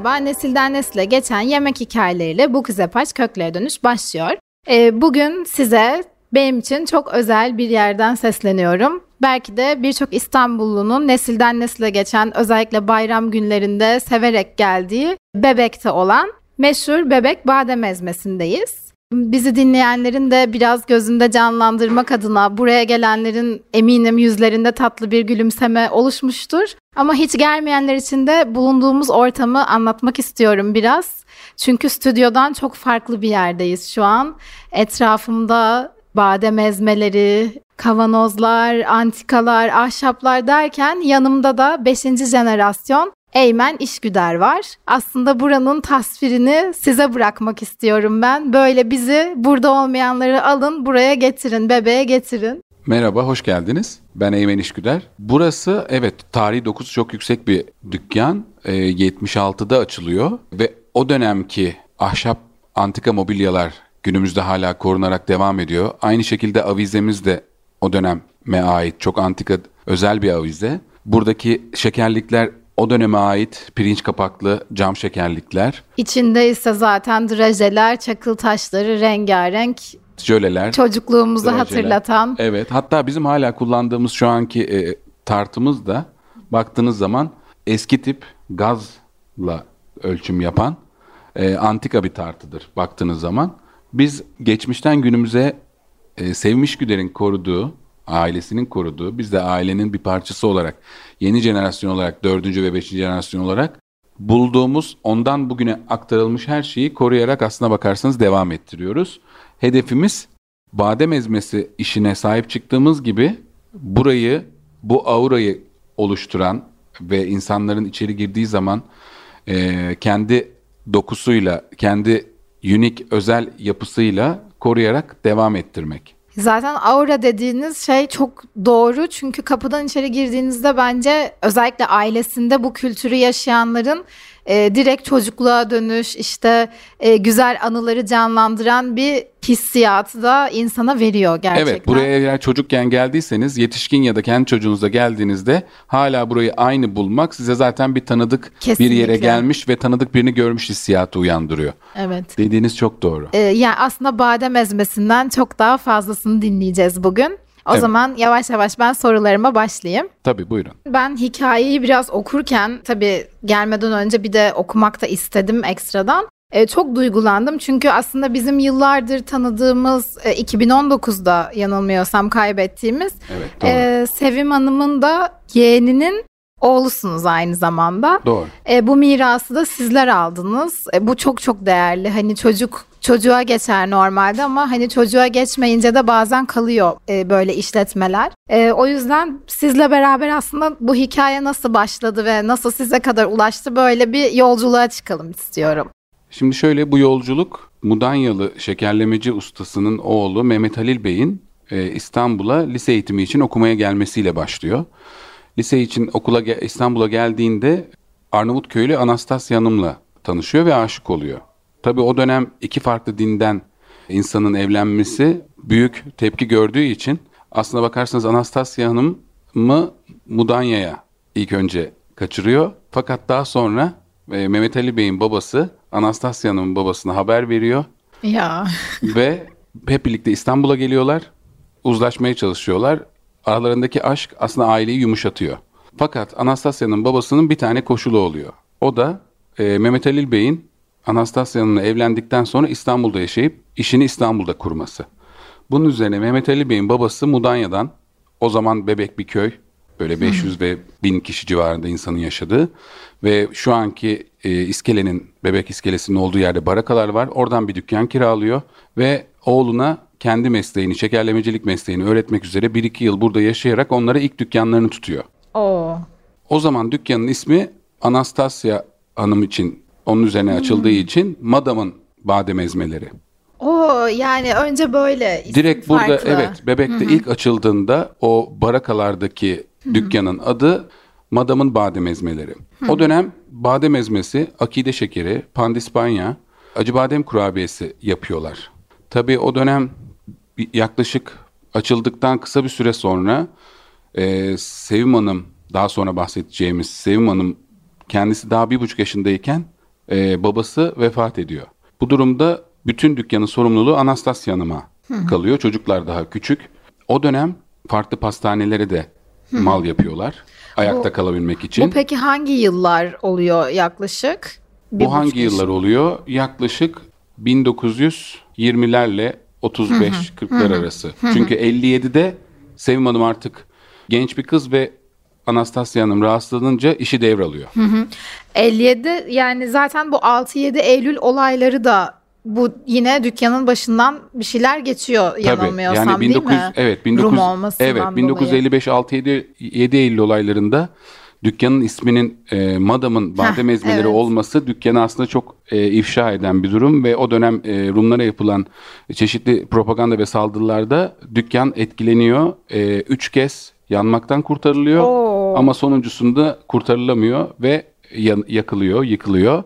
Merhaba. Nesilden nesile geçen yemek hikayeleriyle bu kızepaç köklere dönüş başlıyor. Ee, bugün size benim için çok özel bir yerden sesleniyorum. Belki de birçok İstanbullunun nesilden nesile geçen özellikle bayram günlerinde severek geldiği Bebek'te olan meşhur Bebek Badem Ezmesi'ndeyiz. Bizi dinleyenlerin de biraz gözünde canlandırmak adına buraya gelenlerin eminim yüzlerinde tatlı bir gülümseme oluşmuştur. Ama hiç gelmeyenler için de bulunduğumuz ortamı anlatmak istiyorum biraz. Çünkü stüdyodan çok farklı bir yerdeyiz şu an. Etrafımda badem ezmeleri, kavanozlar, antikalar, ahşaplar derken yanımda da 5. jenerasyon Eymen İşgüder var. Aslında buranın tasvirini size bırakmak istiyorum ben. Böyle bizi burada olmayanları alın buraya getirin, bebeğe getirin. Merhaba, hoş geldiniz. Ben Eymen İşgüder. Burası evet tarihi dokusu çok yüksek bir dükkan. E, 76'da açılıyor ve o dönemki ahşap antika mobilyalar günümüzde hala korunarak devam ediyor. Aynı şekilde avizemiz de o döneme ait çok antika özel bir avize. Buradaki şekerlikler o döneme ait pirinç kapaklı cam şekerlikler. İçinde ise zaten drajeler, çakıl taşları rengarenk jöleler. Çocukluğumuzu drajeler. hatırlatan. Evet hatta bizim hala kullandığımız şu anki e, tartımız da baktığınız zaman eski tip gazla ölçüm yapan e, antika bir tartıdır baktığınız zaman. Biz geçmişten günümüze e, Sevmiş Güder'in koruduğu ailesinin koruduğu, biz de ailenin bir parçası olarak, yeni jenerasyon olarak, dördüncü ve beşinci jenerasyon olarak bulduğumuz, ondan bugüne aktarılmış her şeyi koruyarak aslına bakarsanız devam ettiriyoruz. Hedefimiz badem ezmesi işine sahip çıktığımız gibi burayı, bu aurayı oluşturan ve insanların içeri girdiği zaman e, kendi dokusuyla, kendi unik özel yapısıyla koruyarak devam ettirmek. Zaten aura dediğiniz şey çok doğru. Çünkü kapıdan içeri girdiğinizde bence özellikle ailesinde bu kültürü yaşayanların e, direkt çocukluğa dönüş işte e, güzel anıları canlandıran bir hissiyatı da insana veriyor gerçekten. Evet buraya eğer çocukken geldiyseniz yetişkin ya da kendi çocuğunuzla geldiğinizde hala burayı aynı bulmak size zaten bir tanıdık Kesinlikle. bir yere gelmiş ve tanıdık birini görmüş hissiyatı uyandırıyor. Evet. Dediğiniz çok doğru. Ee, yani aslında badem ezmesinden çok daha fazlasını dinleyeceğiz bugün. O evet. zaman yavaş yavaş ben sorularıma başlayayım. Tabii buyurun. Ben hikayeyi biraz okurken tabii gelmeden önce bir de okumak da istedim ekstradan. E, çok duygulandım çünkü aslında bizim yıllardır tanıdığımız e, 2019'da yanılmıyorsam kaybettiğimiz evet, doğru. e, Sevim Hanım'ın da yeğeninin oğlusunuz aynı zamanda. Doğru. E, bu mirası da sizler aldınız. E, bu çok çok değerli. Hani çocuk çocuğa geçer normalde ama hani çocuğa geçmeyince de bazen kalıyor e, böyle işletmeler. E, o yüzden sizle beraber aslında bu hikaye nasıl başladı ve nasıl size kadar ulaştı böyle bir yolculuğa çıkalım istiyorum. Şimdi şöyle bu yolculuk Mudanyalı şekerlemeci ustasının oğlu Mehmet Halil Bey'in e, İstanbul'a lise eğitimi için okumaya gelmesiyle başlıyor. Lise için okula İstanbul'a geldiğinde Arnavutköylü Anastasya Hanım'la tanışıyor ve aşık oluyor. Tabii o dönem iki farklı dinden insanın evlenmesi büyük tepki gördüğü için aslına bakarsanız Anastasya Hanım mı Mudanya'ya ilk önce kaçırıyor. Fakat daha sonra e, Mehmet Ali Bey'in babası Anastasya Hanım'ın babasına haber veriyor. Ya. ve hep birlikte İstanbul'a geliyorlar. Uzlaşmaya çalışıyorlar. Aralarındaki aşk aslında aileyi yumuşatıyor. Fakat Anastasya'nın babasının bir tane koşulu oluyor. O da e, Mehmet Ali Bey'in Anastasya'nınla evlendikten sonra İstanbul'da yaşayıp işini İstanbul'da kurması. Bunun üzerine Mehmet Ali Bey'in babası Mudanya'dan, o zaman bebek bir köy, böyle 500 ve 1000 kişi civarında insanın yaşadığı ve şu anki e, iskelenin, bebek iskelesinin olduğu yerde barakalar var. Oradan bir dükkan kiralıyor ve oğluna kendi mesleğini, şekerlemecilik mesleğini öğretmek üzere 1-2 yıl burada yaşayarak onlara ilk dükkanlarını tutuyor. Oo. O zaman dükkanın ismi Anastasya Hanım için onun üzerine açıldığı hmm. için Madam'ın badem ezmeleri. O yani önce böyle Direkt burada farklı. evet Bebek'te ilk açıldığında o barakalardaki dükkanın adı Madam'ın badem ezmeleri. O dönem badem ezmesi, akide şekeri, pandispanya, acı badem kurabiyesi yapıyorlar. Tabii o dönem yaklaşık açıldıktan kısa bir süre sonra e, Sevim Hanım, daha sonra bahsedeceğimiz Sevim Hanım kendisi daha bir buçuk yaşındayken e, babası vefat ediyor. Bu durumda bütün dükkanın sorumluluğu Anastasya Hanım'a kalıyor. Çocuklar daha küçük. O dönem farklı pastanelere de mal yapıyorlar. Ayakta Bu- kalabilmek için. Bu peki hangi yıllar oluyor yaklaşık? Bir Bu hangi yıllar oluyor? Yaklaşık 1920'lerle 35-40'lar arası. Çünkü 57'de Sevim Hanım artık genç bir kız ve Anastasya Hanım rahatsızlanınca işi devralıyor. 57 yani zaten bu 6-7 Eylül olayları da bu yine dükkanın başından bir şeyler geçiyor yanılmıyorsam yani 19 değil mi? evet 19 Rum olmasından evet dolayı. 1955 6 7 7 Eylül olaylarında dükkanın isminin e, Madam'ın badem Heh, ezmeleri evet. olması dükkanı aslında çok e, ifşa eden bir durum ve o dönem e, Rumlara yapılan çeşitli propaganda ve saldırılarda dükkan etkileniyor. E, üç kez yanmaktan kurtarılıyor Oo. ama sonuncusunda kurtarılamıyor ve yan- yakılıyor, yıkılıyor.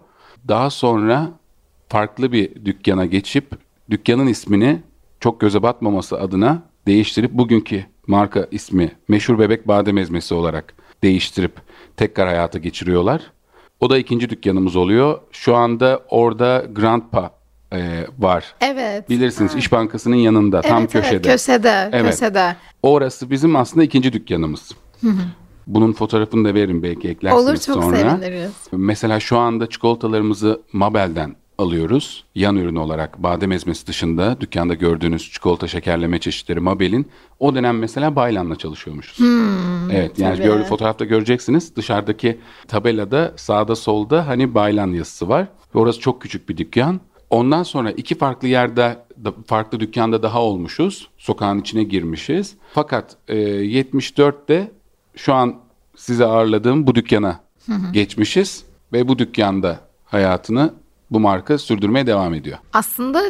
Daha sonra farklı bir dükkana geçip dükkanın ismini çok göze batmaması adına değiştirip bugünkü marka ismi Meşhur Bebek Badem Ezmesi olarak değiştirip tekrar hayata geçiriyorlar. O da ikinci dükkanımız oluyor. Şu anda orada Grandpa e, var. Evet. Bilirsiniz İş Bankası'nın yanında tam evet, köşede. Evet, köşede. Evet. Köşede. Orası bizim aslında ikinci dükkanımız. Bunun fotoğrafını da veririm belki eklersiniz Olur çok sonra. seviniriz. Mesela şu anda çikolatalarımızı Mabel'den alıyoruz. Yan ürün olarak badem ezmesi dışında dükkanda gördüğünüz çikolata şekerleme çeşitleri Mabel'in o dönem mesela Baylan'la çalışıyormuşuz. evet yani tabii. gör, fotoğrafta göreceksiniz dışarıdaki tabelada sağda solda hani Baylan yazısı var. Orası çok küçük bir dükkan. Ondan sonra iki farklı yerde farklı dükkanda daha olmuşuz. Sokağın içine girmişiz. Fakat e, 74'te şu an size ağırladığım bu dükkana geçmişiz ve bu dükkanda hayatını bu marka sürdürmeye devam ediyor. Aslında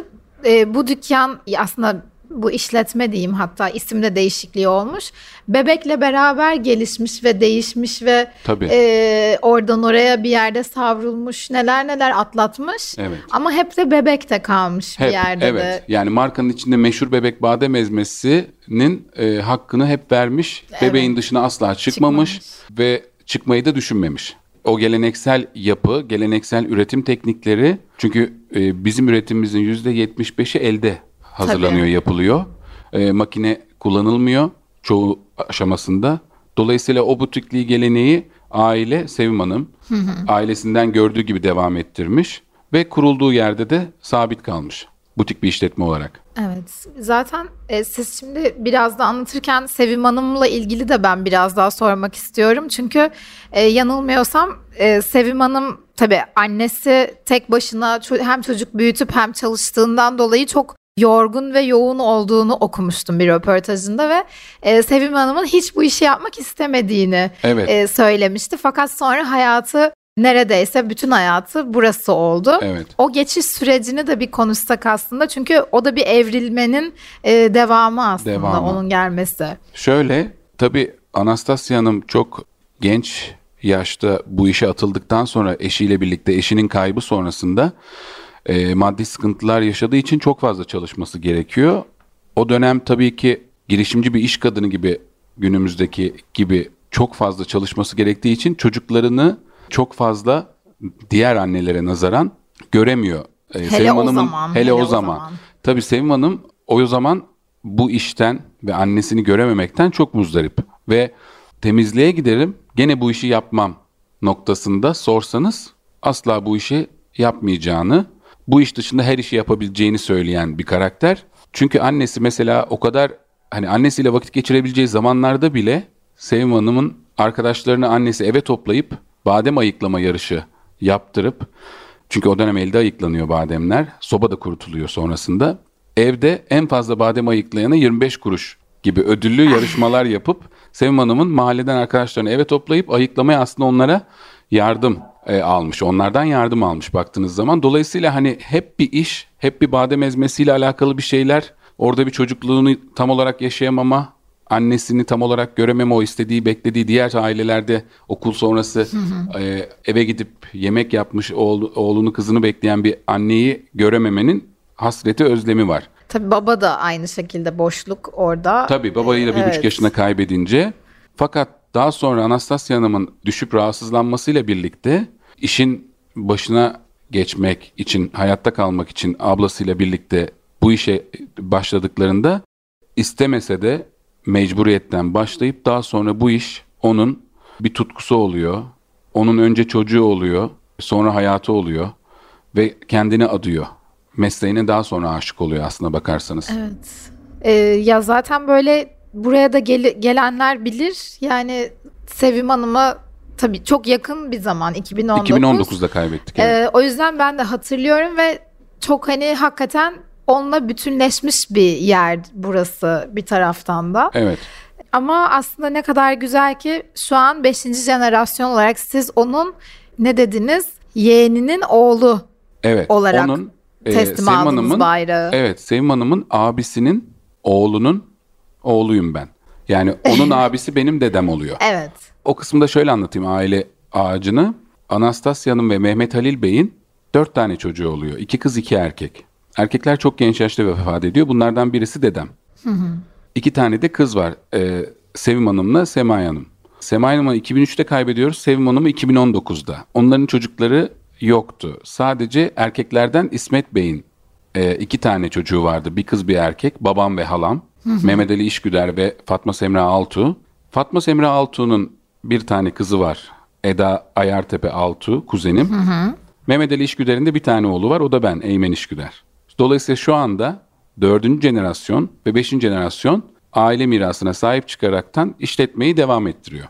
e, bu dükkan aslında bu işletme diyeyim hatta isimde değişikliği olmuş. Bebekle beraber gelişmiş ve değişmiş ve Tabii. e, oradan oraya bir yerde savrulmuş neler neler atlatmış. Evet. Ama hep de bebekte kalmış Hep, bir yerde evet. de. Yani markanın içinde meşhur bebek badem ezmesinin e, hakkını hep vermiş. Bebeğin dışına asla çıkmamış, ve çıkmayı da düşünmemiş. O geleneksel yapı, geleneksel üretim teknikleri çünkü e, bizim üretimimizin %75'i elde hazırlanıyor, Tabii. yapılıyor. E, makine kullanılmıyor çoğu aşamasında. Dolayısıyla o butikliği geleneği aile Sevim Hanım ailesinden gördüğü gibi devam ettirmiş ve kurulduğu yerde de sabit kalmış. Butik bir işletme olarak. Evet. Zaten e, siz şimdi biraz da anlatırken Sevim Hanım'la ilgili de ben biraz daha sormak istiyorum. Çünkü e, yanılmıyorsam e, Sevim Hanım tabii annesi tek başına hem çocuk büyütüp hem çalıştığından dolayı çok yorgun ve yoğun olduğunu okumuştum bir röportajında ve e, Sevim Hanım'ın hiç bu işi yapmak istemediğini Evet. e, söylemişti. Fakat sonra hayatı neredeyse bütün hayatı burası oldu. Evet. O geçiş sürecini de bir konuşsak aslında çünkü o da bir evrilmenin e, devamı aslında Devamı. onun gelmesi. Şöyle tabii Anastasya Hanım çok genç yaşta bu işe atıldıktan sonra eşiyle birlikte eşinin kaybı sonrasında e, maddi sıkıntılar yaşadığı için çok fazla çalışması gerekiyor. O dönem tabii ki girişimci bir iş kadını gibi günümüzdeki gibi çok fazla çalışması gerektiği için çocuklarını çok fazla diğer annelere nazaran göremiyor. E, Hele o zaman, hele, o zaman. Tabii Sevim Hanım o zaman bu işten ve annesini görememekten çok muzdarip. Ve temizliğe giderim gene bu işi yapmam noktasında sorsanız asla bu işi yapmayacağını, bu iş dışında her işi yapabileceğini söyleyen bir karakter. Çünkü annesi mesela o kadar hani annesiyle vakit geçirebileceği zamanlarda bile Sevim Hanım'ın arkadaşlarını annesi eve toplayıp badem ayıklama yarışı yaptırıp çünkü o dönem elde ayıklanıyor bademler. Soba da kurutuluyor sonrasında. Evde en fazla badem ayıklayana 25 kuruş gibi ödüllü yarışmalar yapıp Sevim Hanım'ın mahalleden arkadaşlarını eve toplayıp ayıklamaya aslında onlara yardım e, almış. Onlardan yardım almış baktığınız zaman. Dolayısıyla hani hep bir iş, hep bir badem ezmesiyle alakalı bir şeyler. Orada bir çocukluğunu tam olarak yaşayamama, annesini tam olarak görememe, o istediği, beklediği diğer ailelerde okul sonrası e, eve gidip yemek yapmış oğlu- oğlunu, kızını bekleyen bir anneyi görememenin hasreti, özlemi var. Tabii baba da aynı şekilde boşluk orada. Tabii babayı da bir buçuk Evet. yaşında kaybedince. Fakat Daha sonra Anastasia Hanım'ın düşüp rahatsızlanmasıyla birlikte işin başına geçmek için, hayatta kalmak için ablasıyla birlikte bu işe başladıklarında istemese de mecburiyetten başlayıp daha sonra bu iş onun bir tutkusu oluyor. Onun önce çocuğu oluyor, sonra hayatı oluyor ve kendini adıyor. Mesleğine daha sonra aşık oluyor aslında bakarsanız. Evet. Ee, ya zaten böyle buraya da gel- gelenler bilir. Yani Sevim Hanım'ı tabii çok yakın bir zaman 2019. 2019'da kaybettik. Evet. Ee, o yüzden ben de hatırlıyorum ve çok hani hakikaten onunla bütünleşmiş bir yer burası bir taraftan da. evet. Ama aslında ne kadar güzel ki şu an 5. jenerasyon olarak siz onun ne dediniz? Yeğeninin oğlu Evet. olarak onun e, teslim Sevim aldınız Hanım'ın bayrağı. Evet, Sevim Hanım'ın abisinin oğlunun oğluyum ben. Yani onun abisi benim dedem oluyor. Evet. O kısımda şöyle anlatayım aile ağacını. Anastasya'nın ve Mehmet Halil Bey'in dört tane çocuğu oluyor. İki kız, iki erkek. Erkekler çok genç yaşta vefat ediyor. Bunlardan birisi dedem. İki tane de kız var. Ee, Sevim Hanım'la Semay Hanım. Semay Hanım'ı 2003'te kaybediyoruz. Sevim Hanım'ı 2019'da. Onların çocukları yoktu. Sadece erkeklerden İsmet Bey'in e, iki tane çocuğu vardı. Bir kız bir erkek. Babam ve halam. Mehmet Ali İşgüder ve Fatma Semra Altuğ. Fatma Semra Altuğ'un bir tane kızı var. Eda Ayartepe Altuğ, kuzenim. Mehmet Ali İşgüder'in de bir tane oğlu var. O da ben, Eymen İşgüder. Dolayısıyla şu anda dördüncü jenerasyon ve beşinci jenerasyon aile mirasına sahip çıkaraktan işletmeyi devam ettiriyor.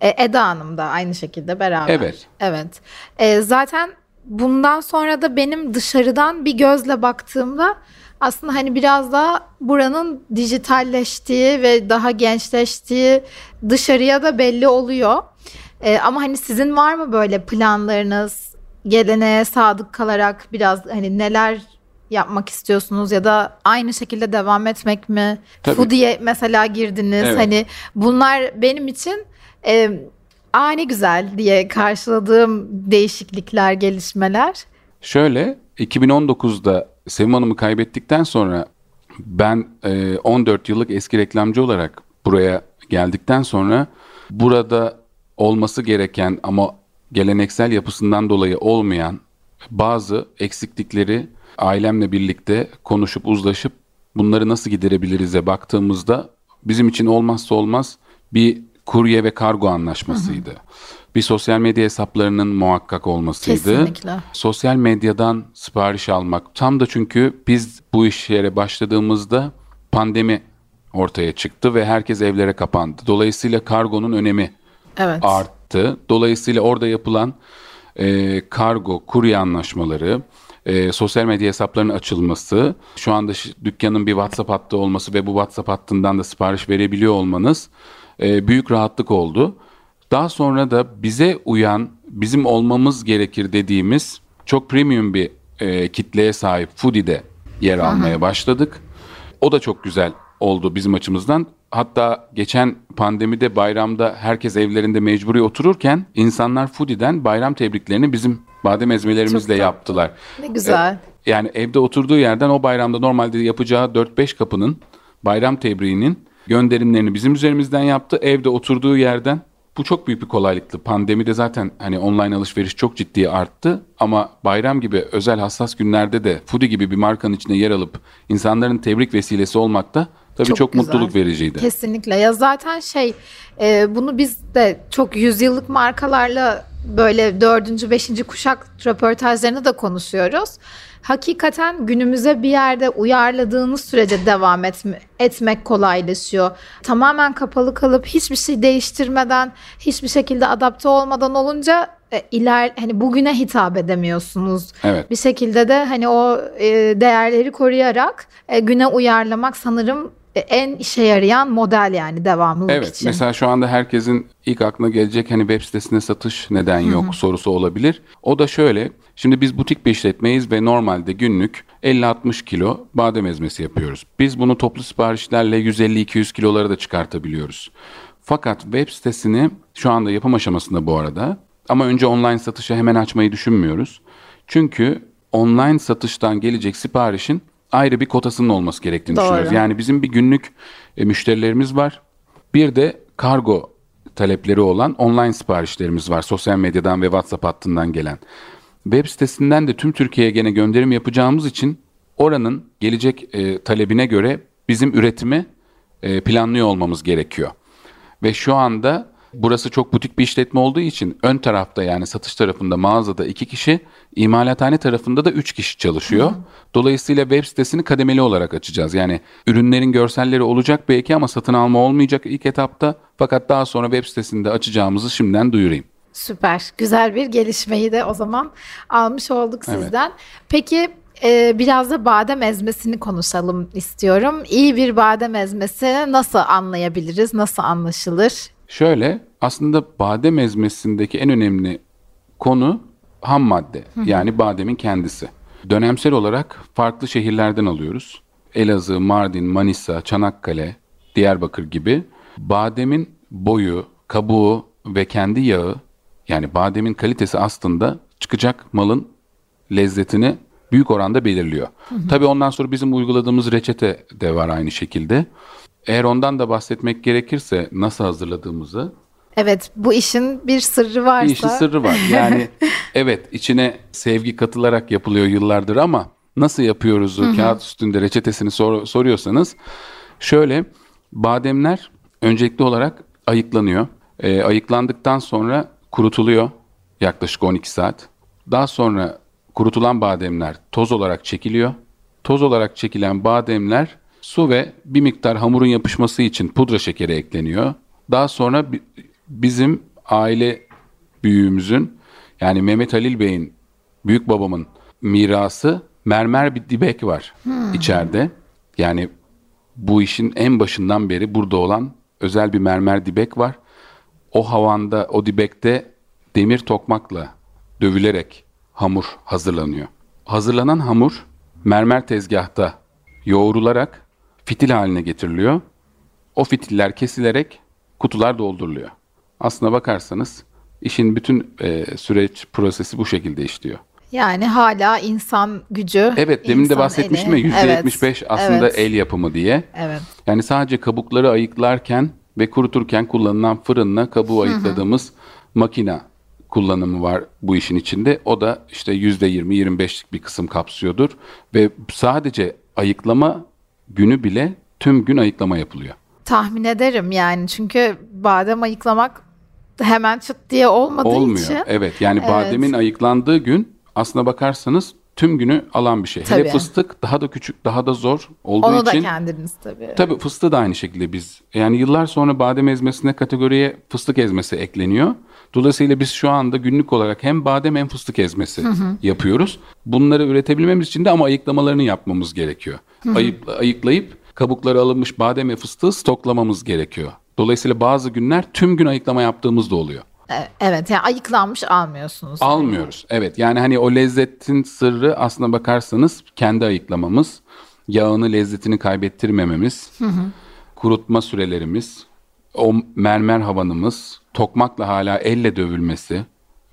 E, Eda Hanım da aynı şekilde beraber. Evet. Evet. E, zaten bundan sonra da benim dışarıdan bir gözle baktığımda aslında hani biraz daha buranın dijitalleştiği ve daha gençleştiği dışarıya da belli oluyor. E, ama hani sizin var mı böyle planlarınız geleneğe sadık kalarak biraz hani neler yapmak istiyorsunuz ya da aynı şekilde devam etmek mi? Tabii. Foodie'ye mesela girdiniz. Evet. Hani bunlar benim için e, Aa ne güzel diye karşıladığım değişiklikler, gelişmeler. Şöyle 2019'da Sevim Hanım'ı kaybettikten sonra ben e, 14 yıllık eski reklamcı olarak buraya geldikten sonra burada olması gereken ama geleneksel yapısından dolayı olmayan bazı eksiklikleri ailemle birlikte konuşup uzlaşıp bunları nasıl giderebiliriz'e baktığımızda bizim için olmazsa olmaz bir kurye ve kargo anlaşmasıydı. Bir sosyal medya hesaplarının muhakkak olmasıydı. Kesinlikle. Sosyal medyadan sipariş almak. Tam da çünkü biz bu işlere başladığımızda pandemi ortaya çıktı ve herkes evlere kapandı. Dolayısıyla kargonun önemi Evet. arttı. Dolayısıyla orada yapılan e, kargo, kurye anlaşmaları, e, sosyal medya hesaplarının açılması, şu anda dükkanın bir WhatsApp hattı olması ve bu WhatsApp hattından da sipariş verebiliyor olmanız e, büyük rahatlık oldu. Daha sonra da bize uyan, bizim olmamız gerekir dediğimiz çok premium bir e, kitleye sahip Foodie'de yer almaya başladık. O da çok güzel oldu bizim açımızdan. Hatta geçen pandemide bayramda herkes evlerinde mecburi otururken insanlar Foodie'den bayram tebriklerini bizim badem ezmelerimizle yaptılar. Ne güzel. Yani evde oturduğu yerden o bayramda normalde yapacağı 4-5 kapının bayram tebriğinin gönderimlerini bizim üzerimizden yaptı. Evde oturduğu yerden bu çok büyük bir kolaylıktı. Pandemide zaten hani online alışveriş çok ciddi arttı ama bayram gibi özel hassas günlerde de Foodie gibi bir markanın içine yer alıp insanların tebrik vesilesi olmak da tabii çok, Çok güzel. mutluluk vericiydi. Kesinlikle. Ya zaten şey e, bunu biz de çok yüzyıllık markalarla böyle dördüncü, beşinci kuşak röportajlarını da konuşuyoruz. Hakikaten günümüze bir yerde uyarladığınız sürece devam etme, etmek kolaylaşıyor. Tamamen kapalı kalıp hiçbir şey değiştirmeden, hiçbir şekilde adapte olmadan olunca e, iler hani bugüne hitap edemiyorsunuz. Evet. Bir şekilde de hani o e, değerleri koruyarak e, güne uyarlamak sanırım en işe yarayan model yani devamlılık Evet için. mesela şu anda herkesin ilk aklına gelecek hani web sitesinde satış neden yok sorusu olabilir. O da şöyle şimdi biz butik bir işletmeyiz ve normalde günlük 50-60 kilo badem ezmesi yapıyoruz. Biz bunu toplu siparişlerle 150-200 kilolara da çıkartabiliyoruz. Fakat web sitesini şu anda yapım aşamasında bu arada ama önce online satışa hemen açmayı düşünmüyoruz. Çünkü online satıştan gelecek siparişin ayrı bir kotasının olması gerektiğini Doğru. düşünüyoruz. Yani bizim bir günlük e, müşterilerimiz var. Bir de kargo talepleri olan online siparişlerimiz var. Sosyal medyadan ve WhatsApp hattından gelen. Web sitesinden de tüm Türkiye'ye gene gönderim yapacağımız için oranın gelecek e, talebine göre bizim üretimi e, planlıyor olmamız gerekiyor. Ve şu anda burası çok butik bir işletme olduğu için ön tarafta yani satış tarafında mağazada iki kişi, imalathane tarafında da üç kişi çalışıyor. Hı. Dolayısıyla web sitesini kademeli olarak açacağız. Yani ürünlerin görselleri olacak belki ama satın alma olmayacak ilk etapta. Fakat daha sonra web sitesinde açacağımızı şimdiden duyurayım. Süper. Güzel bir gelişmeyi de o zaman almış olduk sizden. Evet. Peki e, biraz da badem ezmesini konuşalım istiyorum. İyi bir badem ezmesi nasıl anlayabiliriz? Nasıl anlaşılır? Şöyle aslında badem ezmesindeki en önemli konu ham madde. Yani bademin kendisi. Dönemsel olarak farklı şehirlerden alıyoruz. Elazığ, Mardin, Manisa, Çanakkale, Diyarbakır gibi bademin boyu, kabuğu ve kendi yağı yani bademin kalitesi aslında çıkacak malın lezzetini büyük oranda belirliyor. Hı hı. Tabii ondan sonra bizim uyguladığımız reçete de var aynı şekilde. Eğer ondan da bahsetmek gerekirse nasıl hazırladığımızı. Evet bu işin bir sırrı varsa. Bir işin sırrı var. Yani evet içine sevgi katılarak yapılıyor yıllardır ama nasıl yapıyoruz o kağıt üstünde reçetesini sor, soruyorsanız şöyle bademler öncelikli olarak ayıklanıyor. E, ayıklandıktan sonra kurutuluyor yaklaşık 12 saat. Daha sonra kurutulan bademler toz olarak çekiliyor. Toz olarak çekilen bademler su ve bir miktar hamurun yapışması için pudra şekeri ekleniyor. Daha sonra bizim aile büyüğümüzün yani Mehmet Halil Bey'in büyük babamın mirası mermer bir dibek var hmm. içeride. Yani bu işin en başından beri burada olan özel bir mermer dibek var. O havanda, o dibekte demir tokmakla dövülerek hamur hazırlanıyor. Hazırlanan hamur mermer tezgahta yoğrularak fitil haline getiriliyor. O fitiller kesilerek kutular dolduruluyor. Aslına bakarsanız işin bütün e, süreç prosesi bu şekilde işliyor. Yani hala insan gücü. Evet demin de bahsetmiştim eli. ya %75 evet, aslında evet. el yapımı diye. Evet. Yani sadece kabukları ayıklarken ve kuruturken kullanılan fırınla kabuğu ayıkladığımız makina kullanımı var bu işin içinde. O da işte %20-25'lik bir kısım kapsıyordur. Ve sadece ayıklama günü bile tüm gün ayıklama yapılıyor. Tahmin ederim yani çünkü badem ayıklamak hemen çıt diye olmadığı Olmuyor. için. Evet yani evet. bademin ayıklandığı gün aslına bakarsanız tüm günü alan bir şey. Tabii. Hele fıstık daha da küçük, daha da zor olduğu Onu için. Onu da kendiniz tabii. Tabii fıstığı da aynı şekilde biz. Yani yıllar sonra badem ezmesine kategoriye fıstık ezmesi ekleniyor. Dolayısıyla biz şu anda günlük olarak hem badem hem fıstık ezmesi hı hı. yapıyoruz. Bunları üretebilmemiz için de ama ayıklamalarını yapmamız gerekiyor. Hı hı. Ayıp, ayıklayıp kabukları alınmış badem ve fıstığı stoklamamız gerekiyor. Dolayısıyla bazı günler tüm gün ayıklama yaptığımız da oluyor. E, evet yani ayıklanmış almıyorsunuz. Almıyoruz evet yani hani o lezzetin sırrı aslına bakarsanız kendi ayıklamamız, yağını lezzetini kaybettirmememiz, hı hı. kurutma sürelerimiz, o mermer havanımız, tokmakla hala elle dövülmesi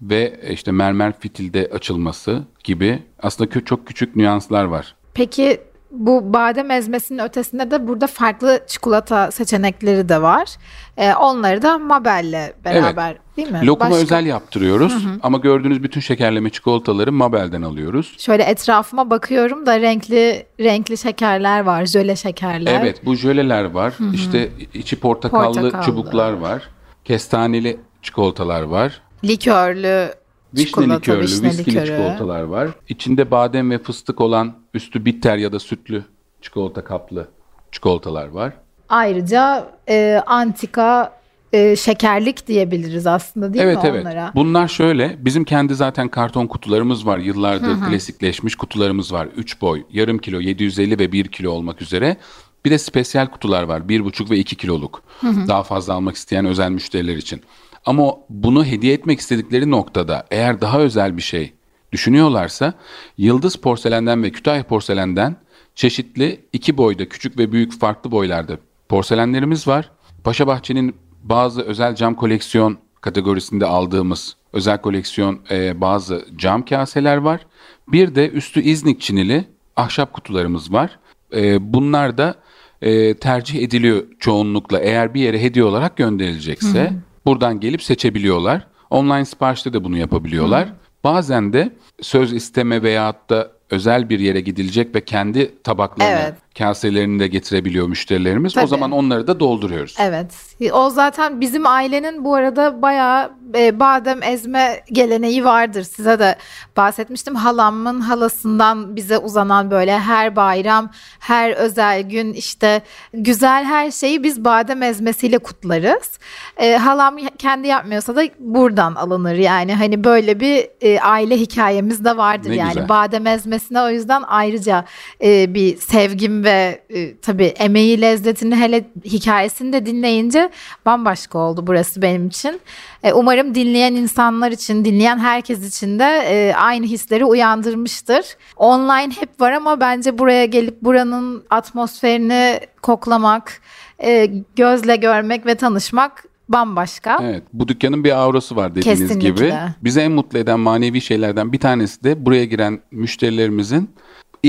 ve işte mermer fitilde açılması gibi aslında çok küçük nüanslar var. Peki bu badem ezmesinin ötesinde de burada farklı çikolata seçenekleri de var. Ee, onları da Mabel'le beraber evet. değil mi? Lokuma Başka... özel yaptırıyoruz hı hı. ama gördüğünüz bütün şekerleme çikolataları Mabel'den alıyoruz. Şöyle etrafıma bakıyorum da renkli renkli şekerler var, jöle şekerler. Evet, bu jöleler var. Hı hı. İşte içi portakallı, portakallı çubuklar var. Kestaneli çikolatalar var. Likörlü Vişne likörlü, vişne viskili likörü. çikolatalar var. İçinde badem ve fıstık olan üstü bitter ya da sütlü çikolata kaplı çikolatalar var. Ayrıca e, antika e, şekerlik diyebiliriz aslında değil evet, mi evet. onlara? Evet Bunlar şöyle bizim kendi zaten karton kutularımız var. Yıllardır Hı-hı. klasikleşmiş kutularımız var. 3 boy, yarım kilo, 750 ve 1 kilo olmak üzere. Bir de spesiyel kutular var. 1,5 ve 2 kiloluk. Hı-hı. Daha fazla almak isteyen özel müşteriler için. Ama bunu hediye etmek istedikleri noktada eğer daha özel bir şey düşünüyorlarsa Yıldız Porselen'den ve Kütahya Porselen'den çeşitli iki boyda küçük ve büyük farklı boylarda porselenlerimiz var. Paşa Bahçe'nin bazı özel cam koleksiyon kategorisinde aldığımız özel koleksiyon e, bazı cam kaseler var. Bir de üstü İznik çinili ahşap kutularımız var. E, bunlar da e, tercih ediliyor çoğunlukla eğer bir yere hediye olarak gönderilecekse. Hı hı. Buradan gelip seçebiliyorlar. Online siparişte de bunu yapabiliyorlar. Bazen de söz isteme veyahut da özel bir yere gidilecek ve kendi tabaklarını, Evet. Kaselerini de getirebiliyor müşterilerimiz. Tabii. O zaman onları da dolduruyoruz. Evet. O zaten bizim ailenin bu arada bayağı e, badem ezme geleneği vardır. Size de bahsetmiştim. Halamın halasından bize uzanan böyle her bayram, her özel gün işte güzel her şeyi biz badem ezmesiyle kutlarız. E, halam kendi yapmıyorsa da buradan alınır. Yani hani böyle bir e, aile hikayemiz de vardır Ne yani. güzel. Badem ezmesine o yüzden ayrıca e, bir sevgim ve e, tabii emeği, lezzetini hele hikayesini de dinleyince bambaşka oldu burası benim için. E, umarım dinleyen insanlar için, dinleyen herkes için de e, aynı hisleri uyandırmıştır. Online hep var ama bence buraya gelip buranın atmosferini koklamak, e, gözle görmek ve tanışmak bambaşka. Evet, bu dükkanın bir aurası var dediğiniz Kesinlikle. gibi. Bize en mutlu eden manevi şeylerden bir tanesi de buraya giren müşterilerimizin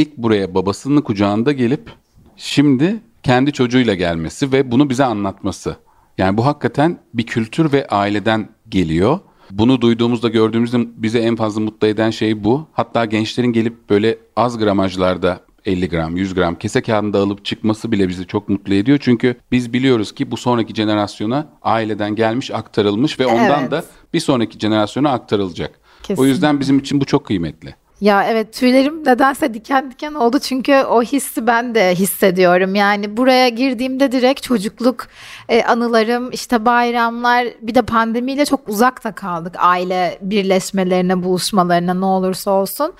ilk buraya babasının kucağında gelip şimdi kendi çocuğuyla gelmesi ve bunu bize anlatması. Yani bu hakikaten bir kültür ve aileden geliyor. Bunu duyduğumuzda gördüğümüzde bize en fazla mutlu eden şey bu. Hatta gençlerin gelip böyle az gramajlarda 50 gram, 100 gram kese kağıdında alıp çıkması bile bizi çok mutlu ediyor. Çünkü biz biliyoruz ki bu sonraki jenerasyona aileden gelmiş, aktarılmış ve ondan Evet. da bir sonraki jenerasyona aktarılacak. O Kesinlikle. yüzden bizim için bu çok kıymetli. Ya evet tüylerim nedense diken diken oldu çünkü o hissi ben de hissediyorum. Yani buraya girdiğimde direkt çocukluk e, anılarım işte bayramlar bir de pandemiyle çok uzakta kaldık aile birleşmelerine buluşmalarına ne olursa olsun.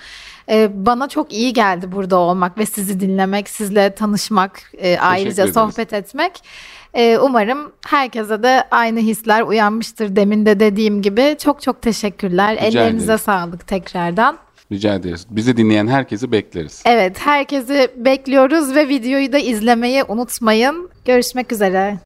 E, bana çok iyi geldi burada olmak ve sizi dinlemek sizle tanışmak e, ayrıca sohbet etmek. E, umarım herkese de aynı hisler uyanmıştır demin de dediğim gibi. Çok çok teşekkürler. Rica Ellerinize sağlık tekrardan. Rica ederiz. Bizi dinleyen herkesi bekleriz. Evet, herkesi bekliyoruz ve videoyu da izlemeyi unutmayın. Görüşmek üzere.